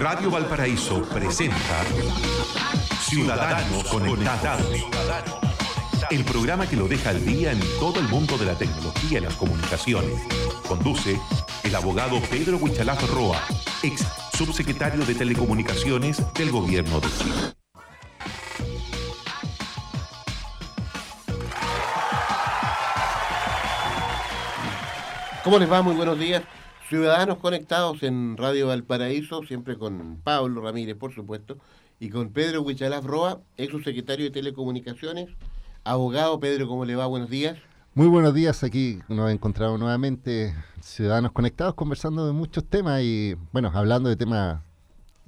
Radio Valparaíso presenta Ciudadanos Conectados. El programa que lo deja al día en todo el mundo de la tecnología y las comunicaciones. Conduce el abogado Pedro Huichalaf Roa, ex subsecretario de Telecomunicaciones del Gobierno de Chile. ¿Cómo les va? Muy buenos días. Ciudadanos conectados en Radio Valparaíso, siempre con Pablo Ramírez, por supuesto, y con Pedro Huichalaf Roa, ex subsecretario de Telecomunicaciones. Abogado Pedro, ¿cómo le va? Buenos días. Muy buenos días, aquí nos encontramos nuevamente Ciudadanos Conectados conversando de muchos temas y, bueno, hablando de temas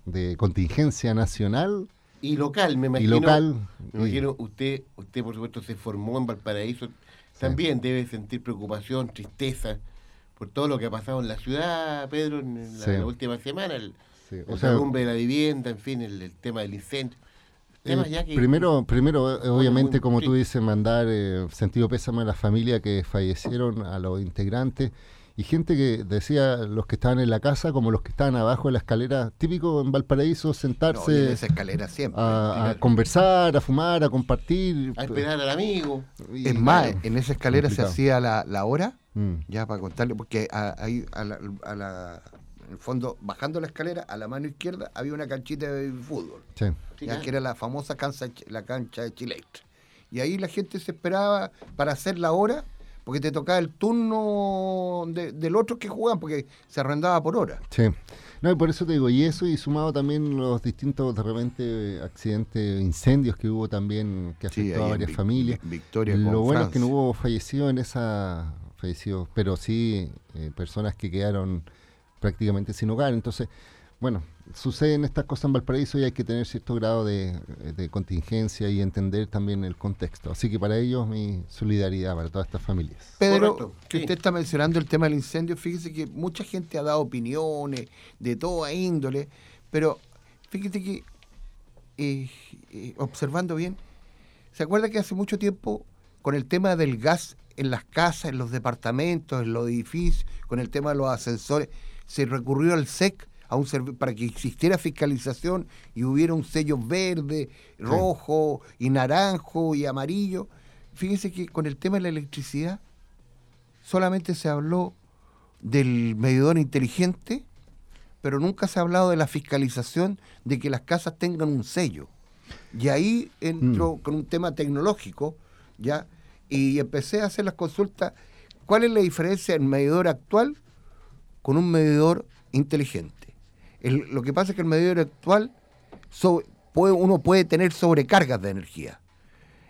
de contingencia nacional. Y local, me imagino. Y local. Me imagino, usted, usted por supuesto se formó en Valparaíso, también debe sentir preocupación, tristeza por todo lo que ha pasado en la ciudad, Pedro, en la, última semana, el, sí. de la vivienda, en fin, el, tema del incendio. Eh, primero, primero eh, obviamente, como tú dices, mandar eh, sentido pésame a la familia que fallecieron, a los integrantes y gente que decía los que estaban en la casa como los que estaban abajo de la escalera, típico en Valparaíso, sentarse esa escalera siempre, a, conversar, a fumar, a compartir. A esperar al amigo. es más, en esa escalera se hacía la, la hora Mm. Ya para contarle, porque ahí a, la, en el fondo, bajando la escalera, a la mano izquierda había una canchita de fútbol. Ya que era la famosa cancha, la cancha de Chile. Y ahí la gente se esperaba para hacer la hora, porque te tocaba el turno del otro que jugaban, porque se arrendaba por hora. Sí. No, y por eso te digo, y eso y sumado también los distintos de repente accidentes, incendios que hubo también que afectó a varias familias. Victoria Lo bueno es que no hubo fallecidos en esa fallecidos, pero sí eh, personas que quedaron prácticamente sin hogar. Entonces, bueno, suceden estas cosas en Valparaíso y hay que tener cierto grado de, contingencia y entender también el contexto. Así que para ellos mi solidaridad para todas estas familias. Pedro, que usted está mencionando el tema del incendio, fíjese que mucha gente ha dado opiniones de toda índole, pero fíjese que eh, eh, observando bien, ¿se acuerda que hace mucho tiempo con el tema del gas en las casas, en los departamentos, en los edificios, con el tema de los ascensores, se recurrió al SEC a un para que existiera fiscalización y hubiera un sello verde, rojo y naranjo y amarillo. Fíjense que con el tema de la electricidad solamente se habló del medidor inteligente, pero nunca se ha hablado de la fiscalización de que las casas tengan un sello. Y ahí entró mm. con un tema tecnológico, ya y empecé a hacer las consultas. ¿Cuál es la diferencia en medidor actual con un medidor inteligente? lo que pasa es que el medidor actual puede, uno puede tener sobrecargas de energía.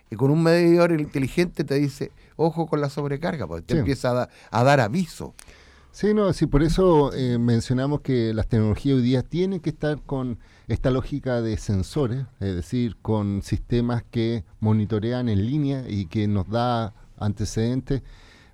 Y con un medidor inteligente te dice, ojo con la sobrecarga, porque te empieza a, dar aviso. Sí, no, sí, por eso eh, mencionamos que las tecnologías hoy día tienen que estar con esta lógica de sensores, es decir, con sistemas que monitorean en línea y que nos da antecedentes,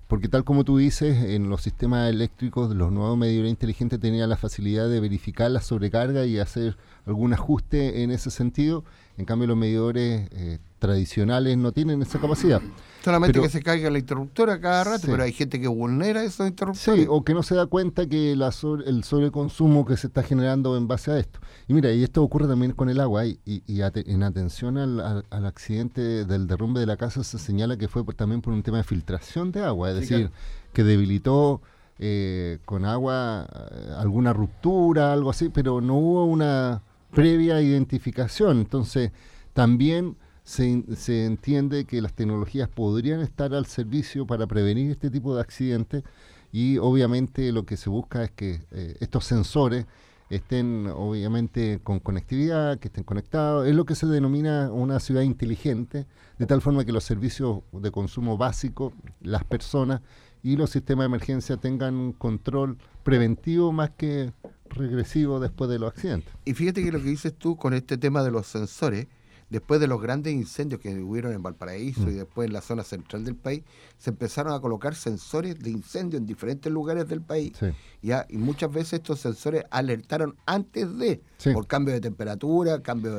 porque tal como tú dices, en los sistemas eléctricos, los nuevos medidores inteligentes tenían la facilidad de verificar la sobrecarga y hacer algún ajuste en ese sentido, en cambio los medidores eh, tradicionales no tienen esa capacidad. Solamente que se caiga la interruptora cada rato, pero hay gente que vulnera esos interruptores. Sí, o que no se da cuenta que el sobreconsumo que se está generando en base a esto. Y mira, y esto ocurre también con el agua. Y, en atención al, accidente del derrumbe de la casa se señala que fue también por un tema de filtración de agua, es decir, que debilitó eh, con agua eh, alguna ruptura, algo así, pero no hubo una previa identificación. Entonces, también se, entiende que las tecnologías podrían estar al servicio para prevenir este tipo de accidentes y obviamente lo que se busca es que eh, estos sensores estén obviamente con conectividad, que estén conectados, es lo que se denomina una ciudad inteligente, de tal forma que los servicios de consumo básico, las personas y los sistemas de emergencia tengan un control preventivo más que regresivo después de los accidentes. Y fíjate que lo que dices tú con este tema de los sensores, después de los grandes incendios que hubieron en Valparaíso y mm. después en la zona central del país, se empezaron a colocar sensores de incendio en diferentes lugares del país. ¿ya? Y muchas veces estos sensores alertaron antes de, por cambio de temperatura, cambio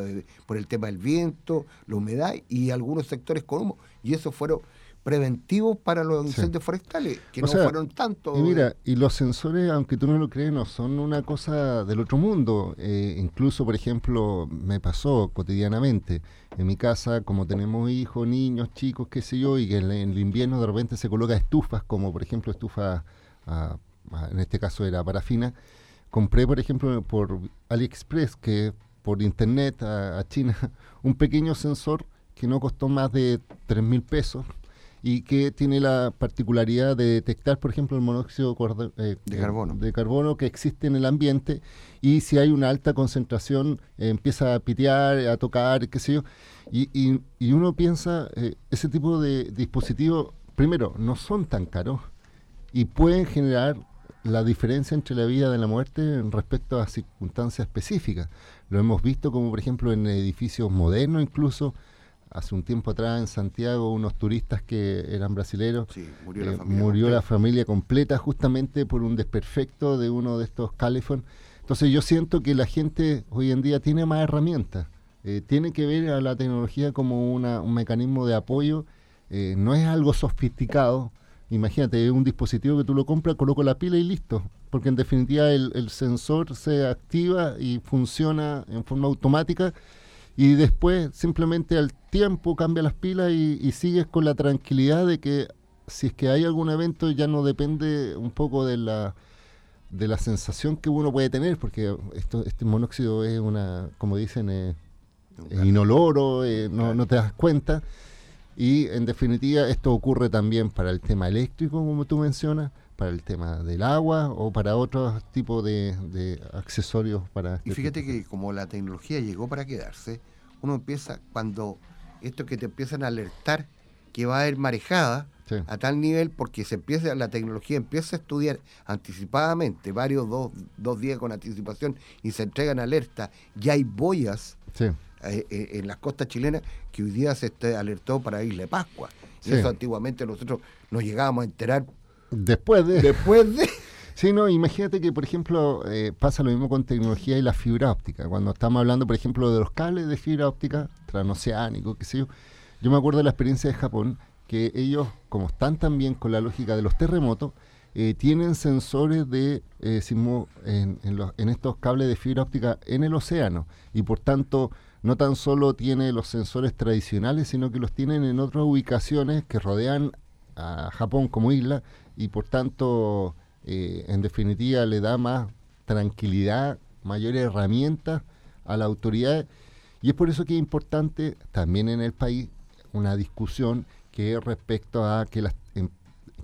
por el tema del viento, la humedad y algunos sectores con humo. Y eso fueron preventivos para los Sí. incendios forestales, que O no sea, fueron tantos. Y mira, y los sensores, aunque tú no lo crees, no son una cosa del otro mundo. Eh, incluso, por ejemplo, me pasó cotidianamente en mi casa, como tenemos hijos, niños, chicos, qué sé yo, y que en, en el invierno de repente se coloca estufas, como por ejemplo estufas, ah, ah, en este caso era parafina. Compré, por ejemplo, por AliExpress, que por internet a, a China, un pequeño sensor que no costó más de 3 mil pesos y que tiene la particularidad de detectar, por ejemplo, el monóxido eh, De carbono. de carbono que existe en el ambiente y si hay una alta concentración eh, empieza a pitear, a tocar, qué sé yo. Y, y- y uno piensa, eh, ese tipo de dispositivos, primero, no son tan caros y pueden generar la diferencia entre la vida y la muerte respecto a circunstancias específicas. Lo hemos visto como, por ejemplo, en edificios modernos incluso. Hace un tiempo atrás en Santiago, unos turistas que eran brasileros Sí, murió la eh, familia. murió la completa. familia completa justamente por un desperfecto de uno de estos calefón. Entonces yo siento que la gente hoy en día tiene más herramientas, eh, tiene que ver a la tecnología como una- un mecanismo de apoyo, eh, no es algo sofisticado. Imagínate, es un dispositivo que tú lo compras, coloco la pila y listo, porque en definitiva el, el sensor se activa y funciona en forma automática y después simplemente al tiempo cambia las pilas y, y sigues con la tranquilidad de que si es que hay algún evento ya no depende un poco de la de la sensación que uno puede tener porque esto este monóxido es una como dicen eh, es inoloro eh, no, no te das cuenta. Y en definitiva esto ocurre también para el tema eléctrico como tú mencionas para el tema del agua o para otros tipos de, de accesorios para Y este fíjate tipo. que como la tecnología llegó para quedarse, uno empieza cuando esto que te empiezan a alertar que va a haber marejada Sí. a tal nivel porque se empieza la tecnología empieza a estudiar anticipadamente varios dos, dos días con anticipación y se entregan alertas ya hay boyas Sí. eh, eh, en las costas chilenas que hoy día se este, alertó para Isla de Pascua y eso antiguamente nosotros nos llegábamos a enterar después de después de Sí, no, imagínate que, por ejemplo, eh, pasa lo mismo con tecnología y la fibra óptica. Cuando estamos hablando, por ejemplo, de los cables de fibra óptica transoceánicos, qué sé yo, yo me acuerdo de la experiencia de Japón, que ellos, como están también con la lógica de los terremotos, eh, tienen sensores de eh, sismo en, en los- en estos cables de fibra óptica en el océano y por tanto no tan solo tiene los sensores tradicionales, sino que los tienen en otras ubicaciones que rodean a Japón como isla y por tanto eh, en definitiva le da más tranquilidad, mayores herramientas a las autoridades y es por eso que es importante también en el país una discusión que es respecto a que las em-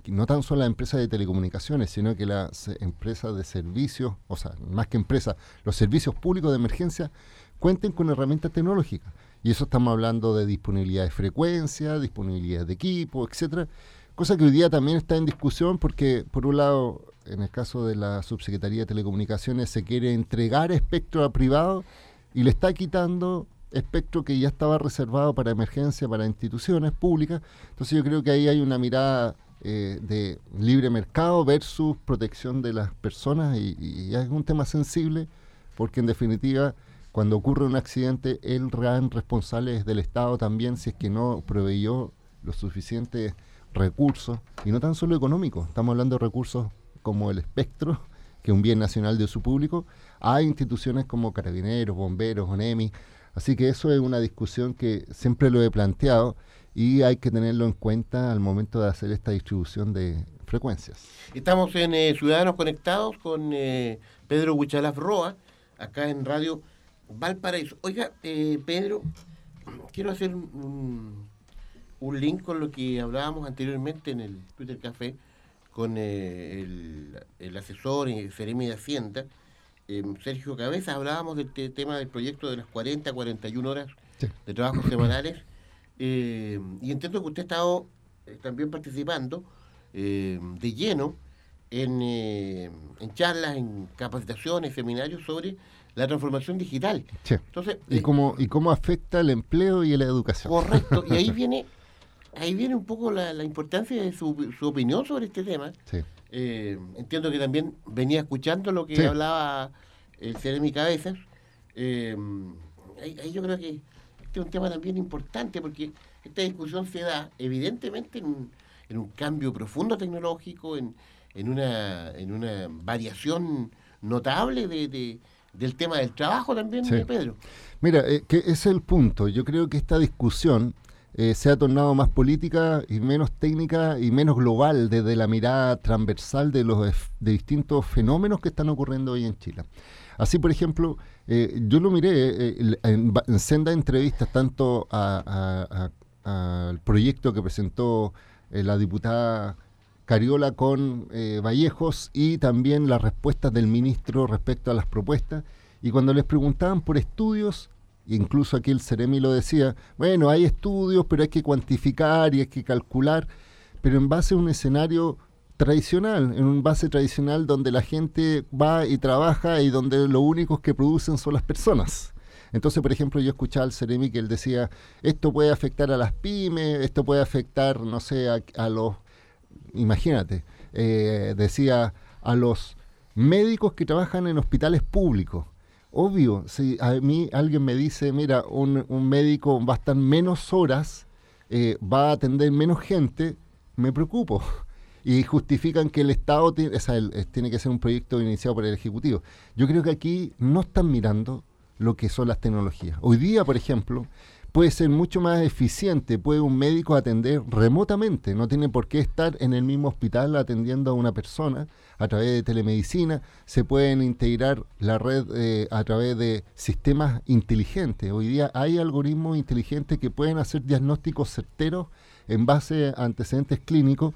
no tan solo las empresas de telecomunicaciones, sino que las eh, empresas de servicios, o sea, más que empresas, los servicios públicos de emergencia cuenten con herramientas tecnológicas. Y eso estamos hablando de disponibilidad de frecuencia, disponibilidad de equipo, etcétera, cosa que hoy día también está en discusión porque, por un lado, en el caso de la Subsecretaría de Telecomunicaciones, se quiere entregar espectro a privado y le está quitando espectro que ya estaba reservado para emergencia, para instituciones públicas. Entonces yo creo que ahí hay una mirada eh, de libre mercado versus protección de las personas y, y es un tema sensible porque en definitiva cuando ocurre un accidente el gran responsable es del Estado también si es que no proveyó los suficientes recursos y no tan solo económicos, estamos hablando de recursos como el espectro, que es un bien nacional de su público, a instituciones como carabineros, bomberos, ONEMI, así que eso es una discusión que siempre lo he planteado y hay que tenerlo en cuenta al momento de hacer esta distribución de frecuencias. Estamos en eh, Ciudadanos Conectados con eh, Pedro Huichalaf Roa, acá en Radio Valparaíso. Oiga, eh, Pedro, quiero hacer un, un- link con lo que hablábamos anteriormente en el Twitter Café con eh, el, el asesor y Seremi de Hacienda, eh, Sergio Cabeza, hablábamos del te- tema del proyecto de las 40, 41 horas Sí. de trabajo semanales. eh, y entiendo que usted ha estado eh, también participando eh, de lleno en, eh, en charlas, en capacitaciones, seminarios sobre la transformación digital. Sí. Entonces, ¿Y cómo, ¿Y cómo afecta el empleo y la educación? correcto, y ahí viene, ahí viene un poco la, la importancia de su, su opinión sobre este tema. Sí. Eh, entiendo que también venía escuchando lo que Sí. hablaba el Ceremi Cabezas. Eh, ahí, ahí yo creo que este es un tema también importante porque esta discusión se da evidentemente en un, en un cambio profundo tecnológico, en, en, una, en una variación notable de, del tema del trabajo también, Pedro. Mira, eh, que es el punto. Yo creo que esta discusión eh, se ha tornado más política y menos técnica y menos global desde la mirada transversal de los de distintos fenómenos que están ocurriendo hoy en Chile. Así, por ejemplo, eh, yo lo miré eh, en, senda entrevistas tanto al proyecto que presentó la diputada Cariola con Vallejos y también las respuestas del ministro respecto a las propuestas. Y cuando les preguntaban por estudios, incluso aquí el Ceremi lo decía, bueno, hay estudios, pero hay que cuantificar y hay que calcular, pero en base a un escenario tradicional, en un base tradicional donde la gente va y trabaja y donde lo único que producen son las personas. Entonces, por ejemplo, yo escuchaba al Ceremi que él decía, esto puede afectar a las pymes, esto puede afectar, no sé, a, los, imagínate, eh, decía, a los médicos que trabajan en hospitales públicos Obvio, si a mí alguien me dice, mira, un, médico va a estar menos horas, eh, va a atender menos gente, me preocupo. Y justifican que el Estado tiene, tiene que ser un proyecto iniciado por el Ejecutivo. Yo creo que aquí no están mirando lo que son las tecnologías. Hoy día, por ejemplo, puede ser mucho más eficiente, puede un médico atender remotamente, no tiene por qué estar en el mismo hospital atendiendo a una persona a través de telemedicina, se pueden integrar la red eh, a través de sistemas inteligentes. Hoy día hay algoritmos inteligentes que pueden hacer diagnósticos certeros en base a antecedentes clínicos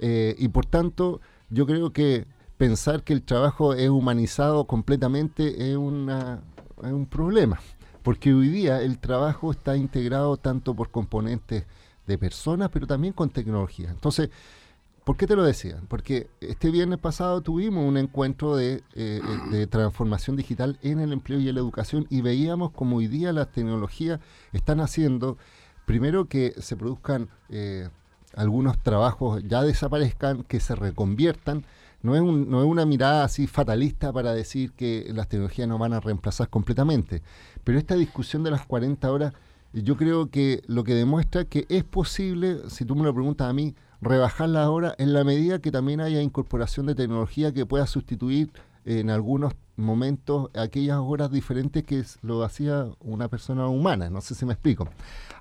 eh, y por tanto yo creo que pensar que el trabajo es humanizado completamente es, una, es un problema porque hoy día el trabajo está integrado tanto por componentes de personas, pero también con tecnología. Entonces, ¿por qué te lo decía? Porque este viernes pasado tuvimos un encuentro de, eh, eh, transformación digital en el empleo y en la educación y veíamos como hoy día las tecnologías están haciendo, primero que se produzcan eh, algunos trabajos ya desaparezcan, que se reconviertan, no es, no es una mirada así fatalista para decir que las tecnologías no van a reemplazar completamente, pero esta discusión de las 40 horas, yo creo que lo que demuestra que es posible, si tú me lo preguntas a mí, rebajar la hora en la medida que también haya incorporación de tecnología que pueda sustituir en algunos momentos aquellas horas diferentes que lo hacía una persona humana. No sé si me explico.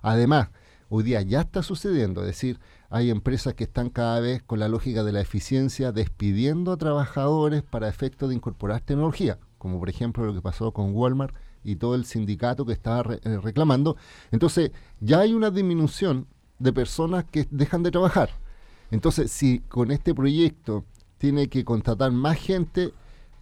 Además, hoy día ya está sucediendo, es decir, hay empresas que están cada vez con la lógica de la eficiencia despidiendo a trabajadores para efecto de incorporar tecnología, como por ejemplo lo que pasó con Walmart y todo el sindicato que estaba eh, reclamando. Entonces, ya hay una disminución de personas que dejan de trabajar. Entonces, si con este proyecto tiene que contratar más gente,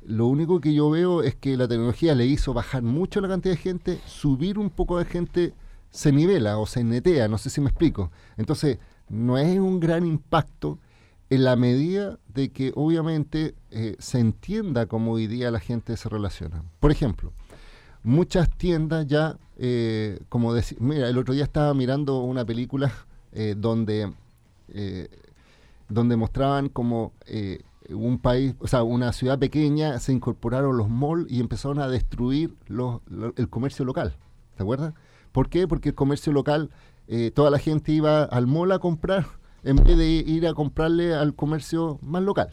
lo único que yo veo es que la tecnología le hizo bajar mucho la cantidad de gente, subir un poco de gente se nivela o se netea, no sé si me explico. Entonces, no es un gran impacto en la medida de que obviamente eh, se entienda cómo hoy día la gente se relaciona. Por ejemplo, muchas tiendas ya, eh, como decir, mira, el otro día estaba mirando una película eh, donde, donde mostraban como un país, o sea, una ciudad pequeña, se incorporaron los malls y empezaron a destruir el comercio local. ¿Te acuerdas? ¿Por qué? Porque el comercio local eh, toda la gente iba al mall a comprar en vez de ir a comprarle al comercio más local.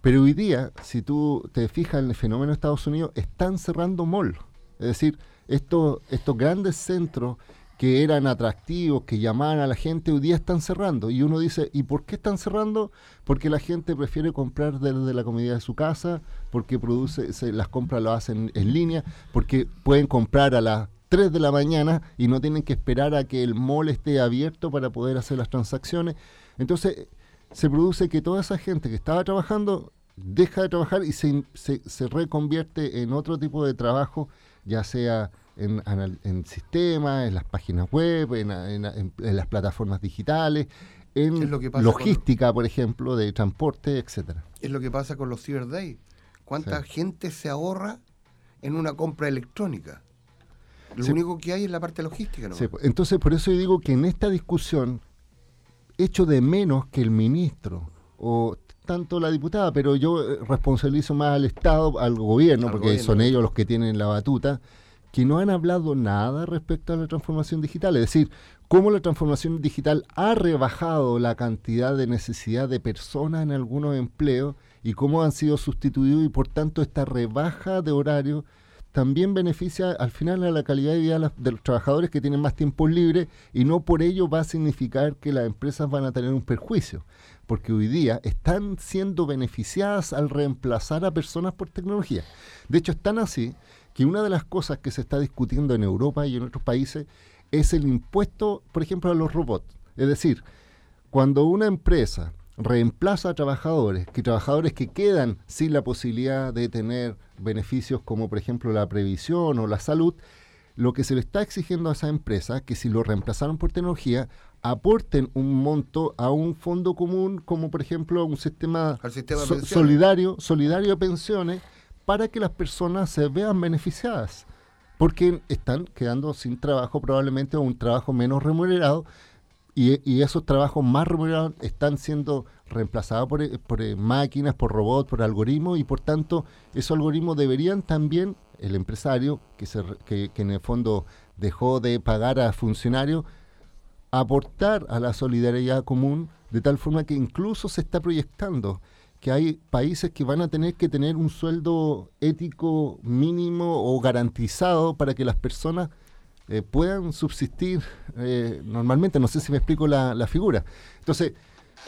Pero hoy día, si tú te fijas en el fenómeno de Estados Unidos, están cerrando mall. Es decir, estos, estos grandes centros que eran atractivos, que llamaban a la gente, hoy día están cerrando. Y uno dice, ¿y por qué están cerrando? Porque la gente prefiere comprar desde la comodidad de su casa, porque produce, las compras lo hacen en línea, porque pueden comprar a la 3 de la mañana y no tienen que esperar a que el mall esté abierto para poder hacer las transacciones. Entonces, se produce que toda esa gente que estaba trabajando deja de trabajar y se, se, reconvierte en otro tipo de trabajo, ya sea en, en, sistemas, en las páginas web, en, las plataformas digitales, en logística, por ejemplo, de transporte, etcétera. Es lo que pasa con los Cyber Day. ¿Cuánta gente se ahorra en una compra electrónica? Lo único que hay es la parte logística. ¿no? Entonces, por eso yo digo que en esta discusión, echo de menos que el ministro o tanto la diputada, pero yo eh, responsabilizo más al Estado, al gobierno, porque son ellos los que tienen la batuta, que no han hablado nada respecto a la transformación digital. Es decir, cómo la transformación digital ha rebajado la cantidad de necesidad de personas en algunos empleos y cómo han sido sustituidos y por tanto esta rebaja de horario también beneficia al final a la calidad de vida de los trabajadores que tienen más tiempo libre y no por ello va a significar que las empresas van a tener un perjuicio, porque hoy día están siendo beneficiadas al reemplazar a personas por tecnología. De hecho, es tan así que una de las cosas que se está discutiendo en Europa y en otros países es el impuesto, por ejemplo, a los robots. Es decir, cuando una empresa reemplaza a trabajadores, que trabajadores que quedan sin la posibilidad de tener beneficios como por ejemplo la previsión o la salud, lo que se le está exigiendo a esa empresa, que si lo reemplazaron por tecnología, aporten un monto a un fondo común, como por ejemplo un sistema, solidario, solidario de pensiones, para que las personas se vean beneficiadas, porque están quedando sin trabajo probablemente o un trabajo menos remunerado, y, esos trabajos más remunerados están siendo reemplazados por, eh, eh, máquinas, por robots, por algoritmos, y por tanto esos algoritmos deberían también, el empresario, que, se, que, en el fondo dejó de pagar a funcionarios, aportar a la solidaridad común, de tal forma que incluso se está proyectando que hay países que van a tener que tener un sueldo ético mínimo o garantizado para que las personas eh, puedan subsistir eh, normalmente. No sé si me explico la, figura. Entonces,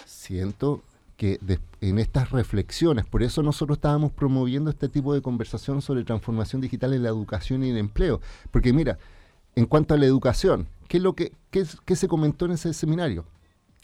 siento que en estas reflexiones, por eso nosotros estábamos promoviendo este tipo de conversación sobre transformación digital en la educación y el empleo. Porque mira, en cuanto a la educación, ¿qué, es lo que, qué, qué se comentó en ese seminario?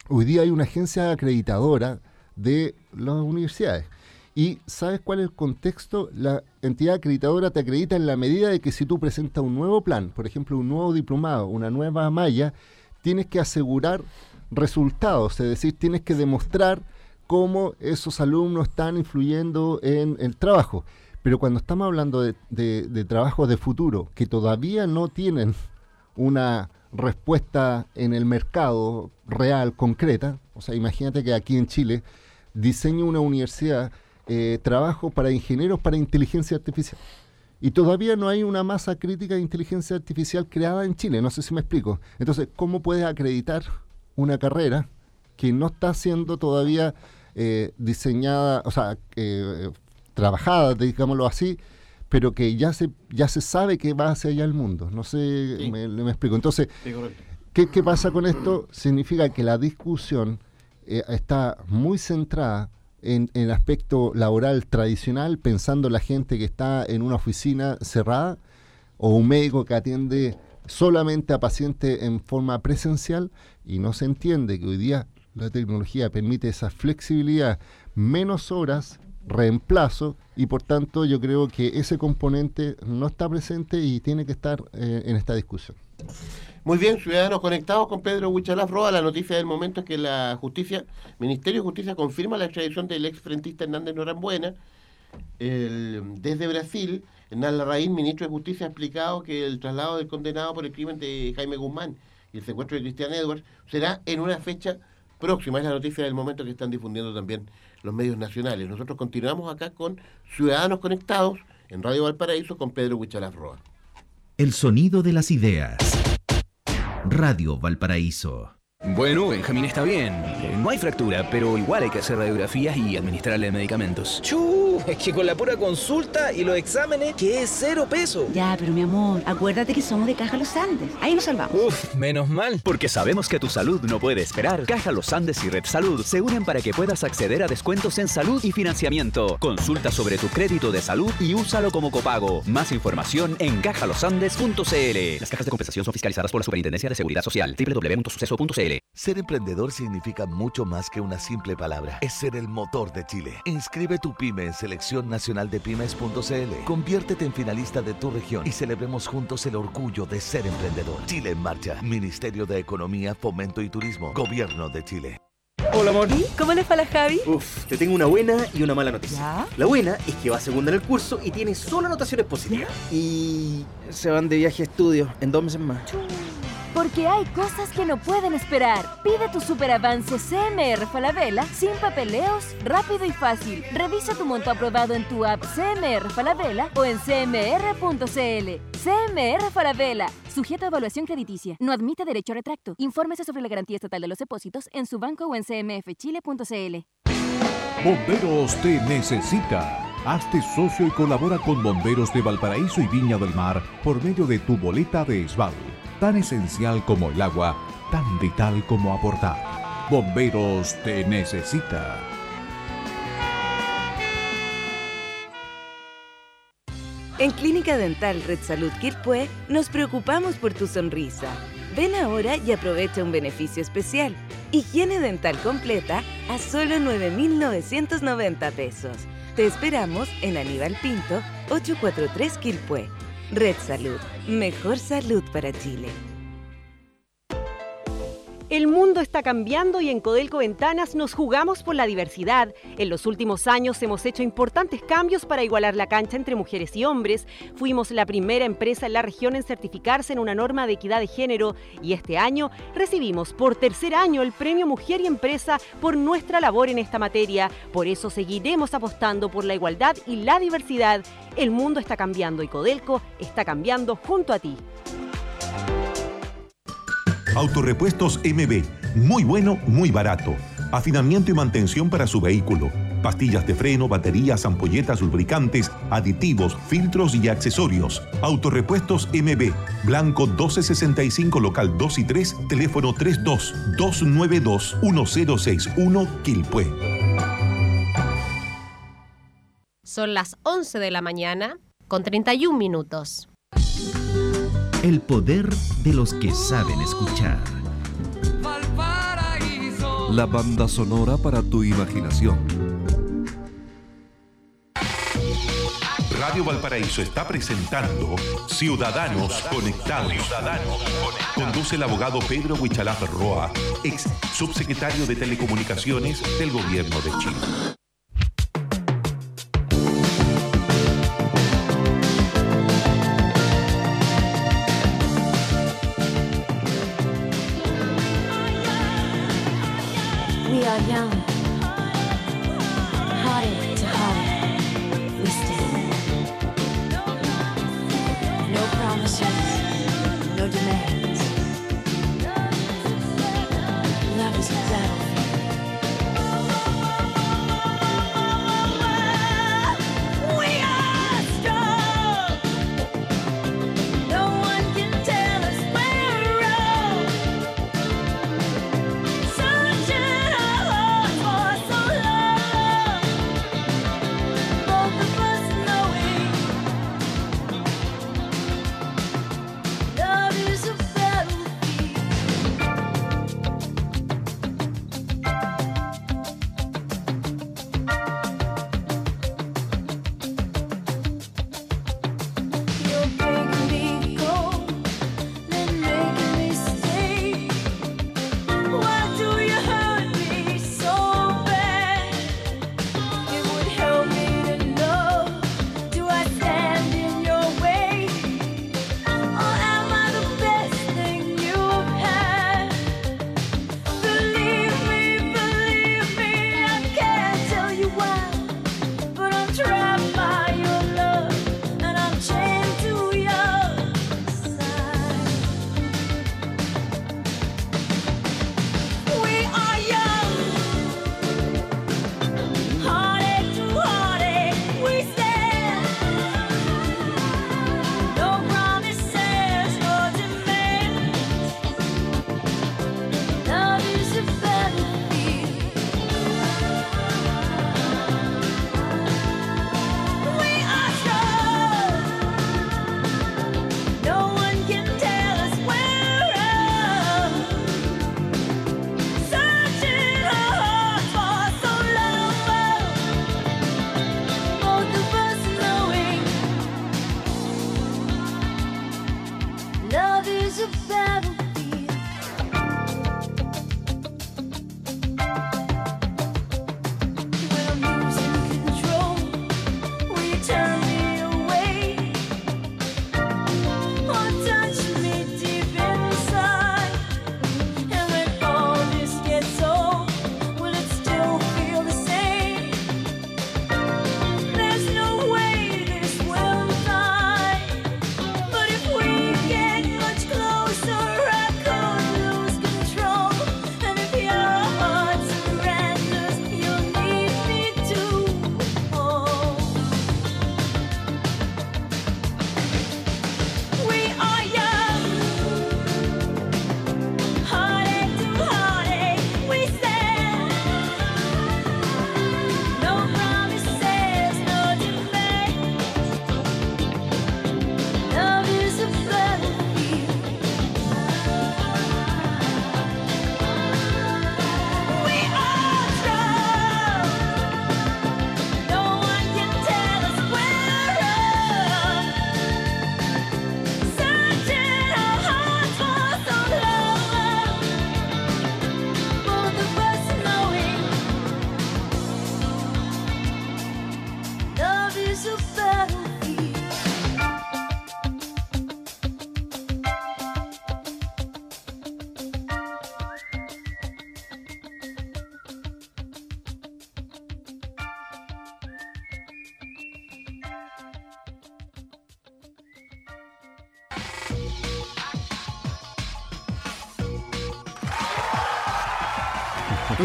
Hoy día hay una agencia acreditadora de las universidades y ¿sabes cuál es el contexto? La entidad acreditadora te acredita en la medida de que si tú presentas un nuevo plan, por ejemplo, un nuevo diplomado, una nueva malla, tienes que asegurar resultados, es decir, tienes que demostrar cómo esos alumnos están influyendo en el trabajo. Pero cuando estamos hablando de, de trabajos de futuro que todavía no tienen una respuesta en el mercado real, concreta, o sea, imagínate que aquí en Chile diseño una universidad eh, trabajo para ingenieros para inteligencia artificial. Y todavía no hay una masa crítica de inteligencia artificial creada en Chile, no sé si me explico. Entonces, ¿cómo puedes acreditar una carrera que no está siendo todavía eh, diseñada, o sea, eh, trabajada, digámoslo así, pero que ya se, ya se sabe que va hacia allá el mundo? No sé, me, me, explico. Entonces, ¿qué, ¿qué, pasa con esto? Significa que la discusión está muy centrada en, el aspecto laboral tradicional, pensando la gente que está en una oficina cerrada o un médico que atiende solamente a pacientes en forma presencial y no se entiende que hoy día la tecnología permite esa flexibilidad, menos horas, reemplazo y por tanto yo creo que ese componente no está presente y tiene que estar eh, en esta discusión. Muy bien, ciudadanos conectados con Pedro Huichalaf Roa. La noticia del momento es que la justicia, Ministerio de Justicia confirma la extradición del ex frentista Hernández Norambuena. desde Brasil, Hernán Larraín, ministro de Justicia, ha explicado que el traslado del condenado por el crimen de Jaime Guzmán y el secuestro de Cristian Edwards será en una fecha próxima. Es la noticia del momento que están difundiendo también los medios nacionales. Nosotros continuamos acá con Ciudadanos Conectados en Radio Valparaíso con Pedro Huichalaf Roa. El sonido de las ideas. Radio Valparaíso. Bueno, Benjamín está bien. No hay fractura, pero igual hay que hacer radiografías y administrarle medicamentos. ¡Chu! Es que con la pura consulta y los exámenes, que es cero peso. Ya, pero mi amor, acuérdate que somos de Caja Los Andes. Ahí nos salvamos. Uf, menos mal. Porque sabemos que tu salud no puede esperar. Caja Los Andes y Red Salud se unen para que puedas acceder a descuentos en salud y financiamiento. Consulta sobre tu crédito de salud y úsalo como copago. Más información en cajalosandes.cl. Las cajas de compensación son fiscalizadas por la Superintendencia de Seguridad Social. www.suceso.cl ser emprendedor significa mucho más que una simple palabra. Es ser el motor de Chile. Inscribe tu pyme en Selección Nacional de Pymes.cl. Conviértete en finalista de tu región y celebremos juntos el orgullo de ser emprendedor. Chile en marcha. Ministerio de Economía, Fomento y Turismo. Gobierno de Chile. Hola, amor. ¿Cómo le fue a la Javi? Uf, te tengo una buena y una mala noticia. La buena es que va segunda en el curso y tiene solo anotaciones positivas. Y se van de viaje a estudios en dos meses más. Porque hay cosas que no pueden esperar. Pide tu superavance CMR Falabella sin papeleos, rápido y fácil. Revisa tu monto aprobado en tu app CMR Falabella o en cmr.cl. CMR Falabella, sujeto a evaluación crediticia. No admite derecho a retracto. Infórmese sobre la garantía estatal de los depósitos en su banco o en cmfchile.cl. Bomberos te necesita. Hazte socio y colabora con Bomberos de Valparaíso y Viña del Mar por medio de tu boleta de ESBAL. Tan esencial como el agua, tan vital como aportar. Bomberos te necesita. En Clínica Dental Red Salud Quilpué nos preocupamos por tu sonrisa. Ven ahora y aprovecha un beneficio especial. Higiene dental completa a solo 9,990 pesos. Te esperamos en Aníbal Pinto, 843 Quilpué. Red Salud, mejor salud para Chile. El mundo está cambiando y en Codelco Ventanas nos jugamos por la diversidad. En los últimos años hemos hecho importantes cambios para igualar la cancha entre mujeres y hombres. Fuimos la primera empresa en la región en certificarse en una norma de equidad de género y este año recibimos por tercer año el premio Mujer y Empresa por nuestra labor en esta materia. Por eso seguiremos apostando por la igualdad y la diversidad. El mundo está cambiando y Codelco está cambiando junto a ti. Autorepuestos MB. Muy bueno, muy barato. Afinamiento y mantención para su vehículo. Pastillas de freno, baterías, ampolletas, lubricantes, aditivos, filtros y accesorios. Autorepuestos MB. Blanco 1265, local 2 y 3, teléfono 32 292 1061 Quilpué. Son las 11 de la mañana con 31 minutos. El poder de los que saben escuchar. La banda sonora para tu imaginación. Radio Valparaíso está presentando Ciudadanos Conectados. Conduce el abogado Pedro Huichalaf Roa, ex subsecretario de Telecomunicaciones del Gobierno de Chile.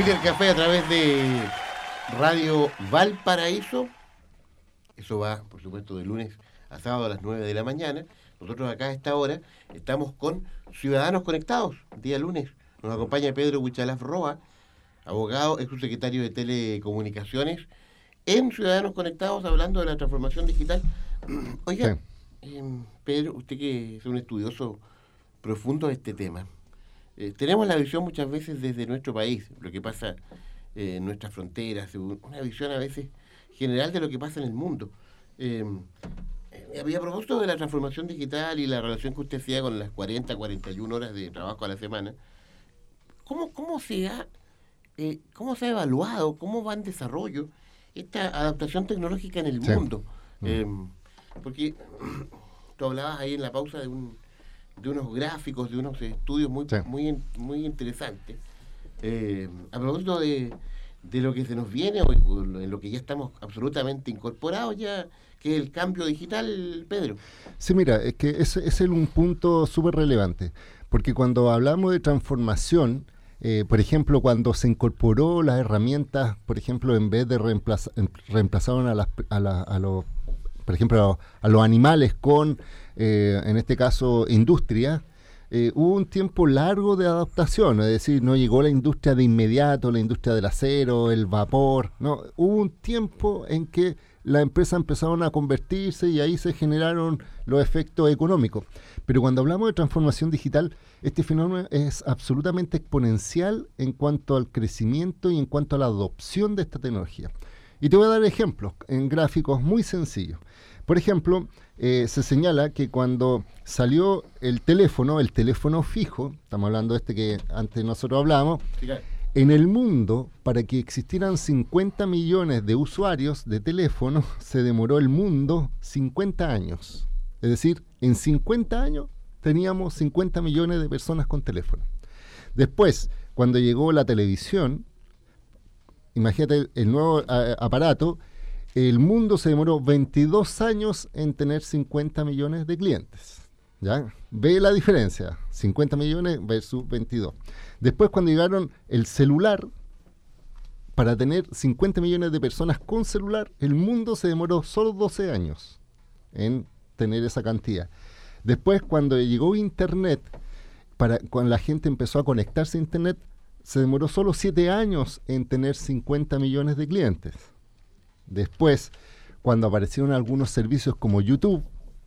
Twitter Café a través de Radio Valparaíso. Eso va, por supuesto, de lunes a sábado a las 9 de la mañana. Nosotros acá a esta hora estamos con Ciudadanos Conectados, día lunes. Nos acompaña Pedro Huichalaf Roa, abogado, ex subsecretario de Telecomunicaciones, en Ciudadanos Conectados, hablando de la transformación digital. Oiga, em, Pedro, usted que es un estudioso profundo de este tema, eh, tenemos la visión muchas veces desde nuestro país, lo que pasa eh, en nuestras fronteras, un- una visión a veces general de lo que pasa en el mundo. Eh, eh, a propósito de la transformación digital y la relación que usted hacía con las 40, 41 horas de trabajo a la semana, ¿cómo, cómo, se, ha, eh, ¿cómo se ha evaluado, cómo va en desarrollo esta adaptación tecnológica en el Sí. mundo? Mm. Eh, porque tú hablabas ahí en la pausa de, un, de unos gráficos, de unos estudios muy, muy, in- muy interesantes. Eh, a propósito de, de lo que se nos viene, o en lo que ya estamos absolutamente incorporados ya, que es el cambio digital, Pedro. Sí, mira, es que ese ese es un punto súper relevante, porque cuando hablamos de transformación, eh, por ejemplo, cuando se incorporó las herramientas, por ejemplo, en vez de reemplaza- em- reemplazaron a, las, a, la- a los, por ejemplo, a los animales con, eh, en este caso, industria, eh, hubo un tiempo largo de adaptación, es decir, no llegó la industria de inmediato, la industria del acero, el vapor, no, hubo un tiempo en que las empresas empezaron a convertirse y ahí se generaron los efectos económicos. Pero cuando hablamos de transformación digital, este fenómeno es absolutamente exponencial en cuanto al crecimiento y en cuanto a la adopción de esta tecnología. Y te voy a dar ejemplos en gráficos muy sencillos. Por ejemplo, eh, se señala que cuando salió el teléfono, el teléfono fijo, estamos hablando de este que antes nosotros hablábamos, en el mundo, para que existieran 50 millones de usuarios de teléfono, se demoró el mundo 50 años. Es decir, en 50 años teníamos 50 millones de personas con teléfono. Después, cuando llegó la televisión, imagínate el nuevo a- aparato, el mundo se demoró 22 años en tener 50 millones de clientes. ¿Ya? Ve la diferencia, 50 millones versus 22. Después cuando llegaron el celular, para tener 50 millones de personas con celular, el mundo se demoró solo 12 años en tener esa cantidad. Después cuando llegó Internet, cuando la gente empezó a conectarse a Internet, se demoró solo 7 años en tener 50 millones de clientes. Después, cuando aparecieron algunos servicios como YouTube,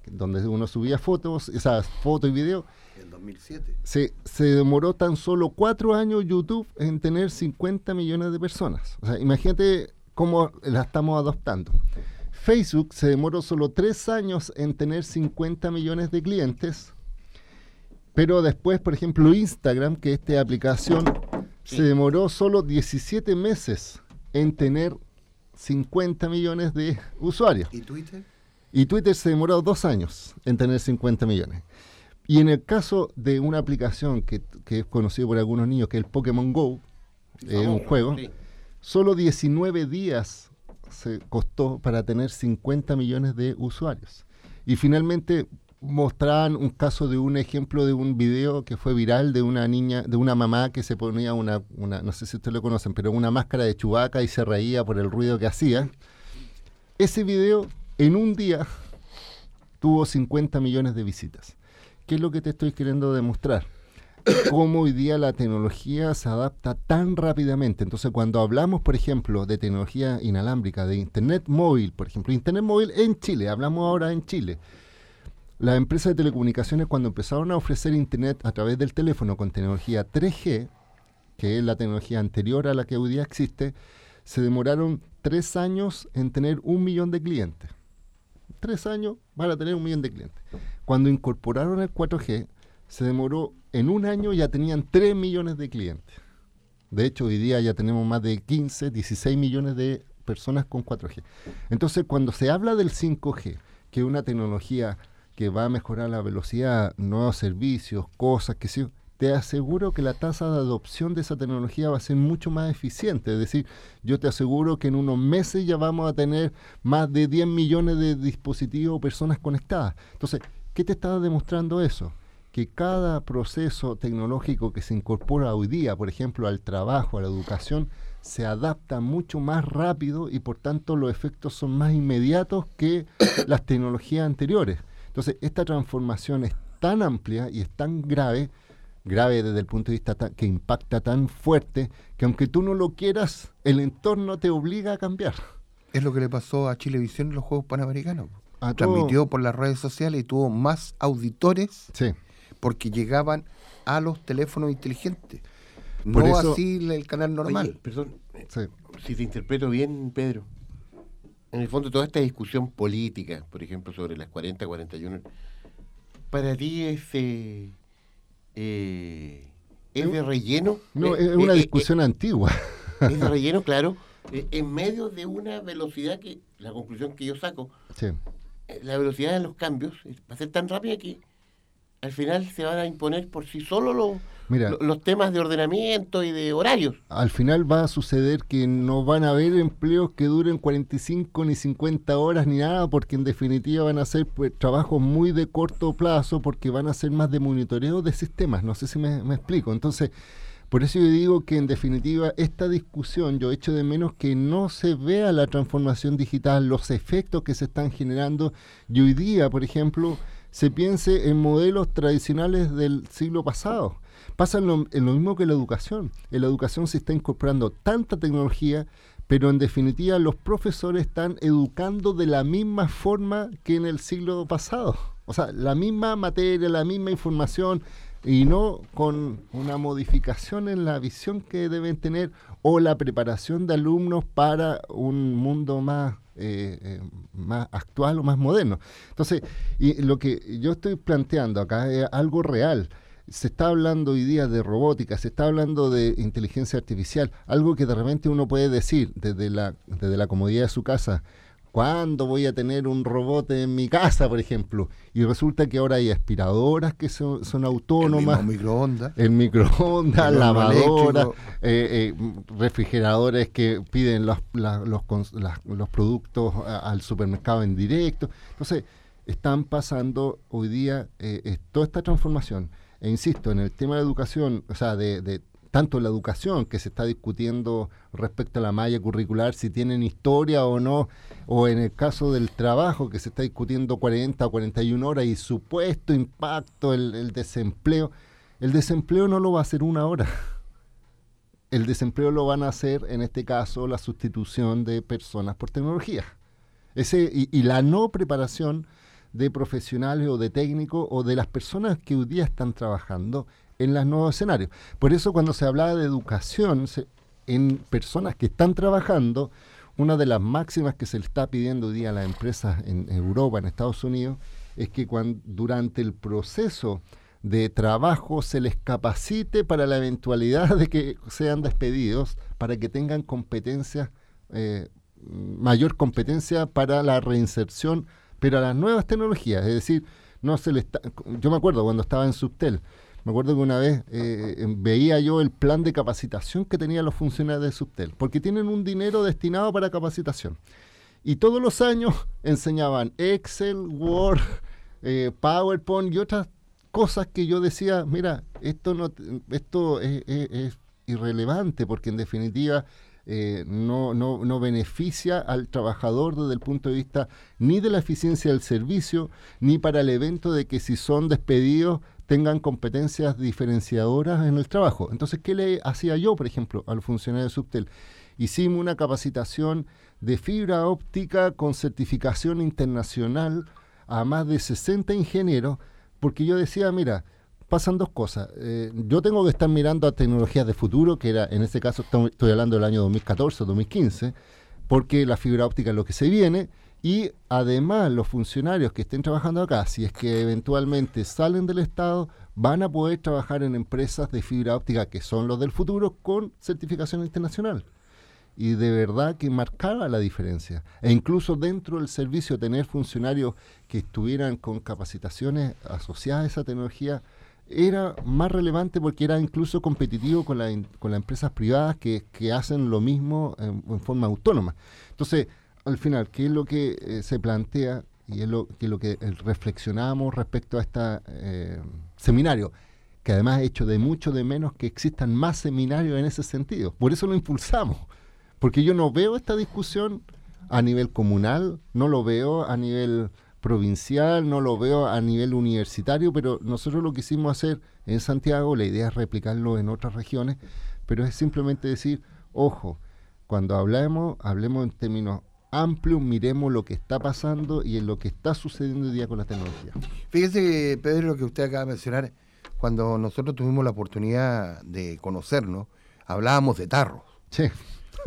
donde uno subía fotos, esas fotos y videos, En 2007. se, se demoró tan solo cuatro años YouTube en tener 50 millones de personas. O sea, imagínate cómo la estamos adoptando. Facebook se demoró solo tres años en tener 50 millones de clientes, pero después, por ejemplo, Instagram, que es esta aplicación, se demoró solo 17 meses en tener 50 millones de usuarios. ¿Y Twitter? Y Twitter se demoró dos años en tener 50 millones. Y en el caso de una aplicación que, que es conocido por algunos niños, que es el Pokémon Go, es un juego, sí. solo 19 días se costó para tener 50 millones de usuarios. Y finalmente mostraban un caso de un ejemplo de un video que fue viral de una niña, de una mamá que se ponía una, una no sé si ustedes lo conocen, pero una máscara de chubaca y se reía por el ruido que hacía. Ese video en un día tuvo 50 millones de visitas. ¿Qué es lo que te estoy queriendo demostrar? Cómo hoy día la tecnología se adapta tan rápidamente. Entonces, cuando hablamos, por ejemplo, de tecnología inalámbrica, de Internet móvil, por ejemplo, Internet móvil en Chile, hablamos ahora en Chile. Las empresas de telecomunicaciones, cuando empezaron a ofrecer Internet a través del teléfono con tecnología 3G, que es la tecnología anterior a la que hoy día existe, se demoraron tres años en tener un millón de clientes. Tres años para tener un millón de clientes. Cuando incorporaron el 4G, se demoró en un año ya tenían 3 millones de clientes. De hecho, hoy día ya tenemos más de 15, 16 millones de personas con 4G. Entonces, cuando se habla del 5G, que es una tecnología que va a mejorar la velocidad, nuevos servicios, cosas que sí, te aseguro que la tasa de adopción de esa tecnología va a ser mucho más eficiente. Es decir, yo te aseguro que en unos meses ya vamos a tener más de 10 millones de dispositivos o personas conectadas. Entonces, ¿qué te está demostrando eso? que cada proceso tecnológico que se incorpora hoy día, por ejemplo, al trabajo, a la educación, se adapta mucho más rápido y por tanto los efectos son más inmediatos que las tecnologías anteriores. Entonces, esta transformación es tan amplia y es tan grave, grave desde el punto de vista ta- que impacta tan fuerte, que aunque tú no lo quieras, el entorno te obliga a cambiar. Es lo que le pasó a Chilevisión en los Juegos Panamericanos. A todo- Transmitió por las redes sociales y tuvo más auditores Sí. porque llegaban a los teléfonos inteligentes. Por no eso- así el canal normal. Oye, perdón, Sí. si te interpreto bien, Pedro, en el fondo toda esta discusión política, por ejemplo, sobre las 40, 41, para ti es, eh, eh, es de relleno. No, Eh, es una discusión antigua. es de relleno, claro, en medio de una velocidad que, la conclusión que yo saco, Sí. la velocidad de los cambios va a ser tan rápida que al final se van a imponer por sí solo los, Mira. los temas de ordenamiento y de horarios. Al final va a suceder que no van a haber empleos que duren 45 ni 50 horas ni nada, porque en definitiva van a ser pues, trabajos muy de corto plazo, porque van a ser más de monitoreo de sistemas. No sé si me, me explico. Entonces, por eso yo digo que en definitiva esta discusión, yo echo de menos que no se vea la transformación digital, los efectos que se están generando, y hoy día, por ejemplo, se piense en modelos tradicionales del siglo pasado. Pasa en lo, mismo que la educación. En la educación se está incorporando tanta tecnología, pero en definitiva los profesores están educando de la misma forma que en el siglo pasado. O sea, la misma materia, la misma información, y no con una modificación en la visión que deben tener o la preparación de alumnos para un mundo más, eh, eh, más actual o más moderno. Entonces, y lo que yo estoy planteando acá es algo real. Se está hablando hoy día de robótica, se está hablando de inteligencia artificial, algo que de repente uno puede decir desde la, desde la comodidad de su casa. ¿Cuándo voy a tener un robot en mi casa, por ejemplo? Y resulta que ahora hay aspiradoras que son, son autónomas. El microondas. El microondas, lavadoras, eh, eh, refrigeradores que piden los, la- los, las- los productos a- al supermercado en directo. Entonces, están pasando hoy día eh, toda esta transformación. E insisto, en el tema de educación, o sea, de, tanto la educación que se está discutiendo respecto a la malla curricular, si tienen historia o no, o en el caso del trabajo que se está discutiendo 40 o 41 horas y supuesto impacto, el, desempleo. El desempleo no lo va a hacer una hora. El desempleo lo van a hacer, en este caso, la sustitución de personas por tecnología. Ese, y la no preparación de profesionales o de técnicos o de las personas que hoy día están trabajando en los nuevos escenarios. Por eso cuando se hablaba de educación en personas que están trabajando, una de las máximas que se le está pidiendo hoy día a las empresas en Europa, en Estados Unidos, es que cuando, durante el proceso de trabajo se les capacite para la eventualidad de que sean despedidos, para que tengan competencias, eh, mayor competencia para la reinserción, pero a las nuevas tecnologías. Es decir, no se le yo me acuerdo cuando estaba en Subtel, me acuerdo que una vez eh, eh, veía yo el plan de capacitación que tenían los funcionarios de Subtel, porque tienen un dinero destinado para capacitación. Y todos los años enseñaban Excel, Word, eh, PowerPoint y otras cosas que yo decía, mira, esto no esto es, es- es irrelevante porque en definitiva eh, no, no, no beneficia al trabajador desde el punto de vista ni de la eficiencia del servicio, ni para el evento de que si son despedidos tengan competencias diferenciadoras en el trabajo. Entonces, ¿qué le hacía yo, por ejemplo, al funcionario de Subtel? Hicimos una capacitación de fibra óptica con certificación internacional a más de 60 ingenieros, porque yo decía, mira, pasan dos cosas. Eh, yo tengo que estar mirando a tecnologías de futuro, que era, en este caso estoy hablando del año 2014 o 2015, porque la fibra óptica es lo que se viene, y además los funcionarios que estén trabajando acá, si es que eventualmente salen del Estado, van a poder trabajar en empresas de fibra óptica que son los del futuro con certificación internacional y de verdad que marcaba la diferencia. E incluso dentro del servicio tener funcionarios que estuvieran con capacitaciones asociadas a esa tecnología era más relevante porque era incluso competitivo con, la con las empresas privadas que, que hacen lo mismo en, forma autónoma. Entonces, al final, ¿qué es lo que eh, se plantea y es lo que, lo que eh, reflexionamos respecto a esta, eh, seminario, que además he hecho de mucho de menos que existan más seminarios en ese sentido. Por eso lo impulsamos, porque yo no veo esta discusión a nivel comunal, no lo veo a nivel provincial, no lo veo a nivel universitario, pero nosotros lo quisimos hacer en Santiago, la idea es replicarlo en otras regiones, pero es simplemente decir, ojo, cuando hablemos, hablemos en términos amplios, miremos lo que está pasando y en lo que está sucediendo hoy día con la tecnología. Fíjese, Pedro, lo que usted acaba de mencionar, cuando nosotros tuvimos la oportunidad de conocernos, hablábamos de tarros. Sí.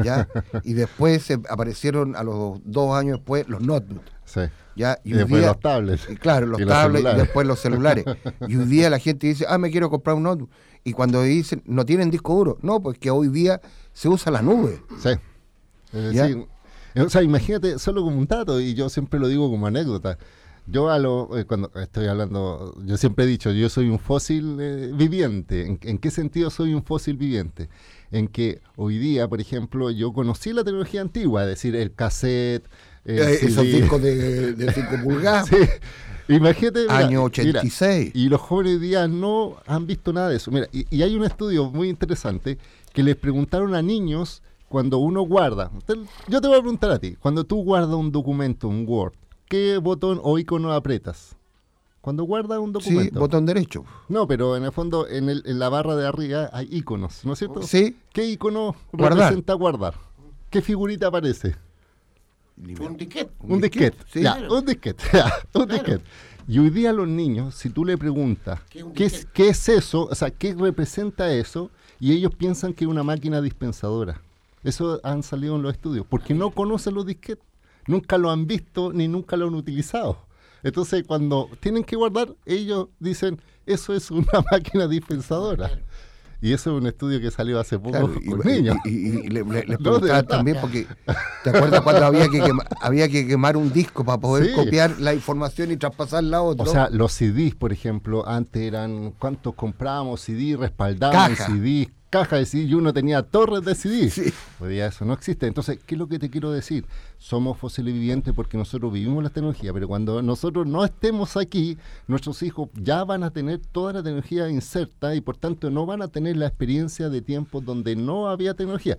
¿Ya? Y después se aparecieron a los dos años después los notebooks. Sí. ¿ya? Y hoy después día- los tablets. y Claro, los Y los tablets y después los celulares. y hoy día la gente dice, ah, me quiero comprar un notebook. Y cuando dicen, no tienen disco duro. No, pues que hoy día se usa la nube. Sí. Es ¿Ya? decir, o sea, imagínate, solo como un dato, y yo siempre lo digo como anécdota. Yo a lo, eh, cuando estoy hablando, yo siempre he dicho, yo soy un fósil eh, viviente. ¿En, en qué sentido soy un fósil viviente? En que hoy día, por ejemplo, yo conocí la tecnología antigua, es decir, el cassette, el Eh, esos discos de, de 5 pulgadas. Sí. Imagínate. mira, Año mira, 86. y los jóvenes hoy día no han visto nada de eso. Mira, y, y hay un estudio muy interesante que les preguntaron a niños cuando uno guarda. Yo te voy a preguntar a ti, cuando tú guardas un documento, un Word, ¿qué botón o icono apretas? Cuando guardas un Sí, documento. botón derecho. No, pero en el fondo, en, el- en la barra de arriba hay iconos, ¿no es cierto? Sí. ¿Qué icono Guardar. representa guardar? ¿Qué figurita aparece? Un disquete. Un disquete. Sí. Ya, Claro. un disquete. ya, un disquete. Y hoy día los niños, si tú le preguntas ¿Qué ¿qué es, qué es eso, o sea, qué representa eso, y ellos piensan que es una máquina dispensadora. Eso han salido en los estudios, porque no conocen los disquetes, nunca lo han visto ni nunca lo han utilizado. Entonces, cuando tienen que guardar, ellos dicen, eso es una máquina dispensadora. Y eso es un estudio que salió hace poco Claro, con y- niños. y- y- y le, le- les de preguntaba también porque ¿te acuerdas cuando había que quema- había que quemar un disco para poder Sí. copiar la información y traspasarla a otro? O sea, los CDs, por ejemplo, antes eran, ¿cuántos comprábamos CD, respaldábamos Caja. CD, caja de CD y uno tenía torres de CD? Hoy día eso no existe. Entonces, ¿qué es lo que te quiero decir? Somos fósiles vivientes porque nosotros vivimos la tecnología, pero cuando nosotros no estemos aquí, nuestros hijos ya van a tener toda la tecnología inserta y por tanto no van a tener la experiencia de tiempos donde no había tecnología.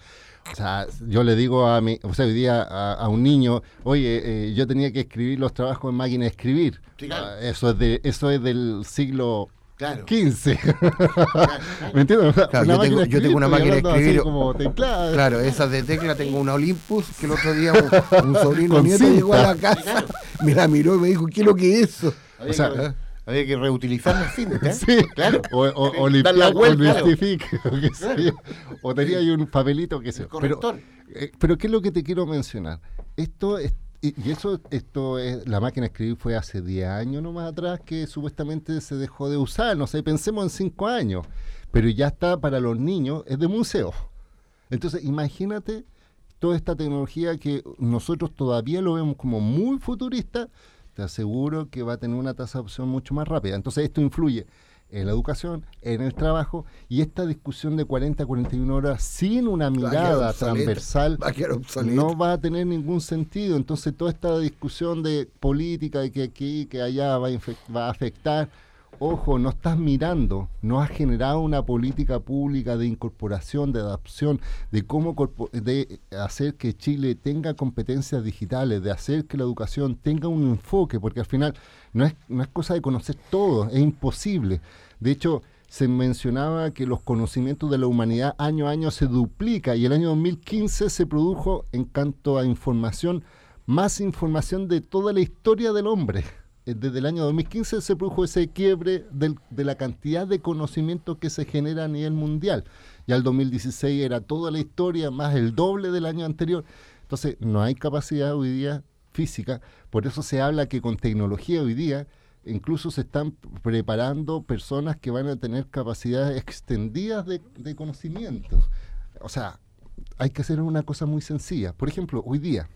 O sea, yo le digo a mi, o sea, hoy día a, a un niño, oye, eh, yo tenía que escribir los trabajos en máquina de escribir. Sí, claro. Ah, eso es de, eso es del siglo Claro. 15. ¿Me entiendes? Claro, yo, tengo, yo tengo una máquina de escribir. como teclado. Claro, esas de tecla tengo una Olympus que el otro día un, un sobrino nieto llegó a la casa, me la miró y me dijo, ¿qué es lo que es eso? Había, O sea, que, había que reutilizar las cintas. Sí, Claro. o, o, o Dar la limpiar, o vuelta, claro. o tenía ahí un papelito que sé. El Pero, eh, pero ¿qué es lo que te quiero mencionar? Esto es, y, eso, esto es, la máquina de escribir fue hace 10 años nomás atrás que supuestamente se dejó de usar, no sé, pensemos en 5 años, pero ya está para los niños, es de museo. Entonces, imagínate toda esta tecnología que nosotros todavía lo vemos como muy futurista, te aseguro que va a tener una tasa de adopción mucho más rápida. Entonces, esto influye en la educación, en el trabajo, y esta discusión de 40 a 41 horas sin una mirada transversal va no va a tener ningún sentido. Entonces, toda esta discusión de política, de que aquí, que allá va a, va a afectar, ojo, no estás mirando, no has generado una política pública de incorporación, de adopción, de cómo de hacer que Chile tenga competencias digitales, de hacer que la educación tenga un enfoque, porque al final no es, no es cosa de conocer todo, es imposible. De hecho, se mencionaba que los conocimientos de la humanidad año a año se duplica y el año 2015 se produjo en cuanto a información, más información de toda la historia del hombre. Eh, Desde el año 2015 se produjo ese quiebre de la cantidad de conocimiento que se genera a nivel mundial. Ya el 2016 era toda la historia más el doble del año anterior. Entonces, no hay capacidad hoy día física. Por eso se habla que con tecnología hoy día incluso se están preparando personas que van a tener capacidades extendidas de, de conocimiento. O sea, hay que hacer una cosa muy sencilla. Por ejemplo, hoy día,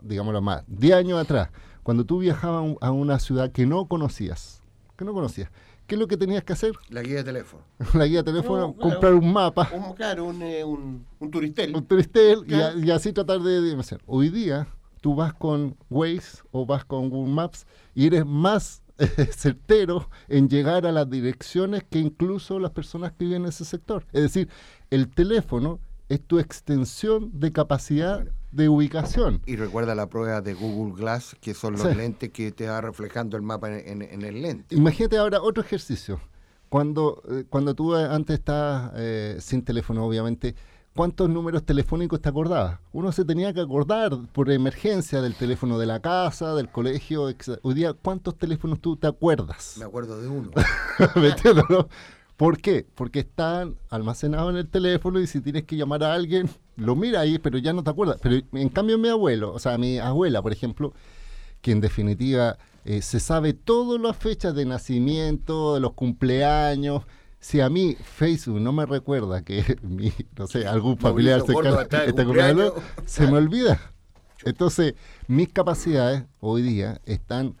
digámoslo más, 10 años atrás, cuando tú viajabas a un- a una ciudad que no conocías, que no conocías, ¿qué es lo que tenías que hacer? La guía de teléfono. La guía de teléfono, No, claro. comprar un mapa, Un, claro, un, eh, un, un turistel. un turistel y, a- Claro. y así tratar de dimensionar. Hoy día tú vas con Waze o vas con Google Maps y eres más certero en llegar a las direcciones que incluso las personas que viven en ese sector. Es decir, el teléfono es tu extensión de capacidad de ubicación. Y recuerda la prueba de Google Glass, que son los Sí. lentes que te va reflejando el mapa en, en- en el lente. Imagínate ahora otro ejercicio. Cuando, eh, cuando tú eh, antes estabas eh, sin teléfono, obviamente, ¿cuántos números telefónicos te acordabas? Uno se tenía que acordar por emergencia del teléfono de la casa, del colegio. etc. Hoy día, ¿cuántos teléfonos tú te acuerdas? Me acuerdo de uno. ¿Me entiendes, no? ¿Por qué? Porque están almacenados en el teléfono y si tienes que llamar a alguien, lo mira ahí, pero ya no te acuerdas. Pero en cambio mi abuelo, o sea, mi abuela, por ejemplo, que en definitiva eh, se sabe todas las fechas de nacimiento, de los cumpleaños. Si a mí Facebook no me recuerda que mi, no sé, algún familiar cercano está cumpleaños. se me olvida. Entonces, mis capacidades hoy día están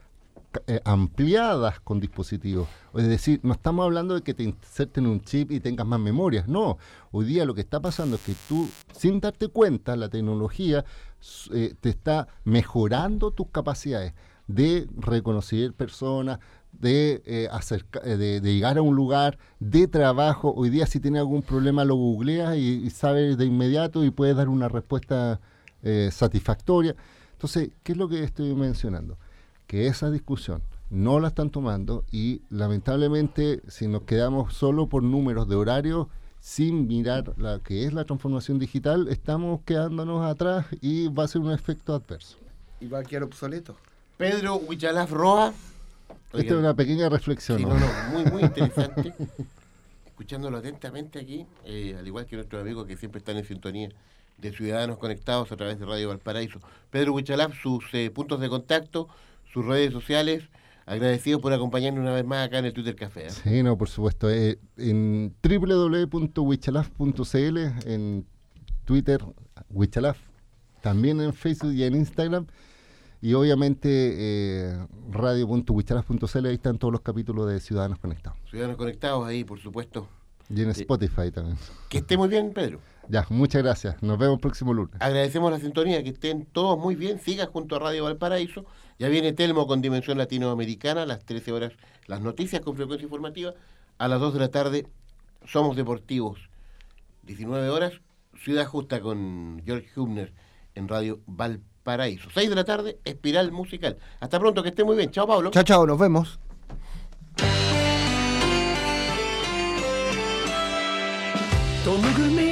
eh, ampliadas con dispositivos. Es decir, no estamos hablando de que te inserten un chip y tengas más memorias. No, hoy día lo que está pasando es que tú, sin darte cuenta, la tecnología eh, te está mejorando tus capacidades de reconocer personas, de, eh, de, llegar a un lugar de trabajo. Hoy día si tienes algún problema lo googleas y, sabes de inmediato y puedes dar una respuesta satisfactoria. Entonces, ¿qué es lo que estoy mencionando? Que esa discusión no la están tomando y lamentablemente si nos quedamos solo por números de horario sin mirar la que es la transformación digital, estamos quedándonos atrás y va a ser un efecto adverso. Y va a quedar obsoleto. Pedro Huichalaf Roa. Esta es una pequeña reflexión. Sí, ¿no? no, no, muy, muy interesante. Escuchándolo atentamente aquí, eh, al igual que nuestros amigos que siempre están en sintonía de Ciudadanos Conectados a través de Radio Valparaíso. Pedro Huichalaf, sus eh, puntos de contacto, sus redes sociales, agradecidos por acompañarnos una vez más acá en el Twitter Café. ¿eh? Sí, no, por supuesto. eh, en www.wichalaf.cl, en Twitter, Wichalaf, también en Facebook y en Instagram. Y obviamente eh, radio.wichalaf.cl, ahí están todos los capítulos de Ciudadanos Conectados. Ciudadanos Conectados ahí, por supuesto. Y en Sí. Spotify también. Que esté muy bien, Pedro. Ya, muchas gracias. Nos vemos el próximo lunes. Agradecemos la sintonía, que estén todos muy bien. Siga junto a Radio Valparaíso. Ya viene Telmo con Dimensión Latinoamericana a las 13 horas. Las noticias con frecuencia informativa. A las 2 de la tarde, Somos Deportivos. 19 horas, Ciudad Justa con George Hubner en Radio Valparaíso. 6 de la tarde, Espiral Musical. Hasta pronto, que esté muy bien. Chao, Pablo. Chao, chao, nos vemos. Don't look at me,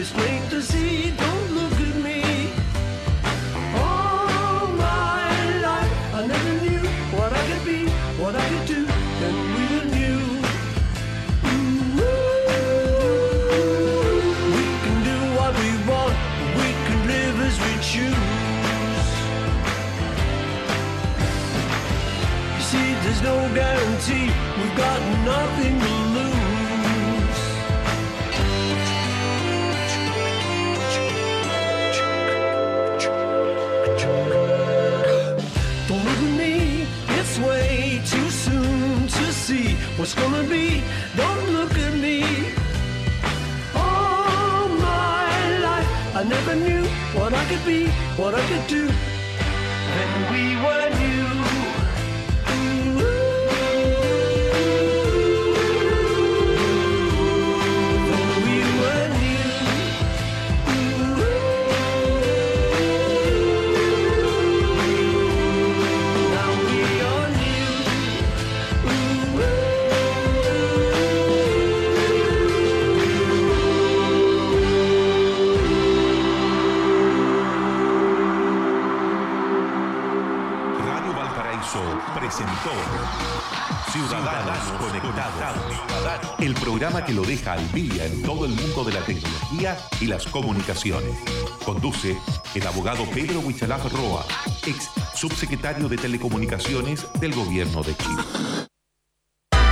Just wegen to see. Que lo deja al día en todo el mundo de la tecnología y las comunicaciones. Conduce el abogado Pedro Huichalaf Roa, ex subsecretario de Telecomunicaciones del Gobierno de Chile.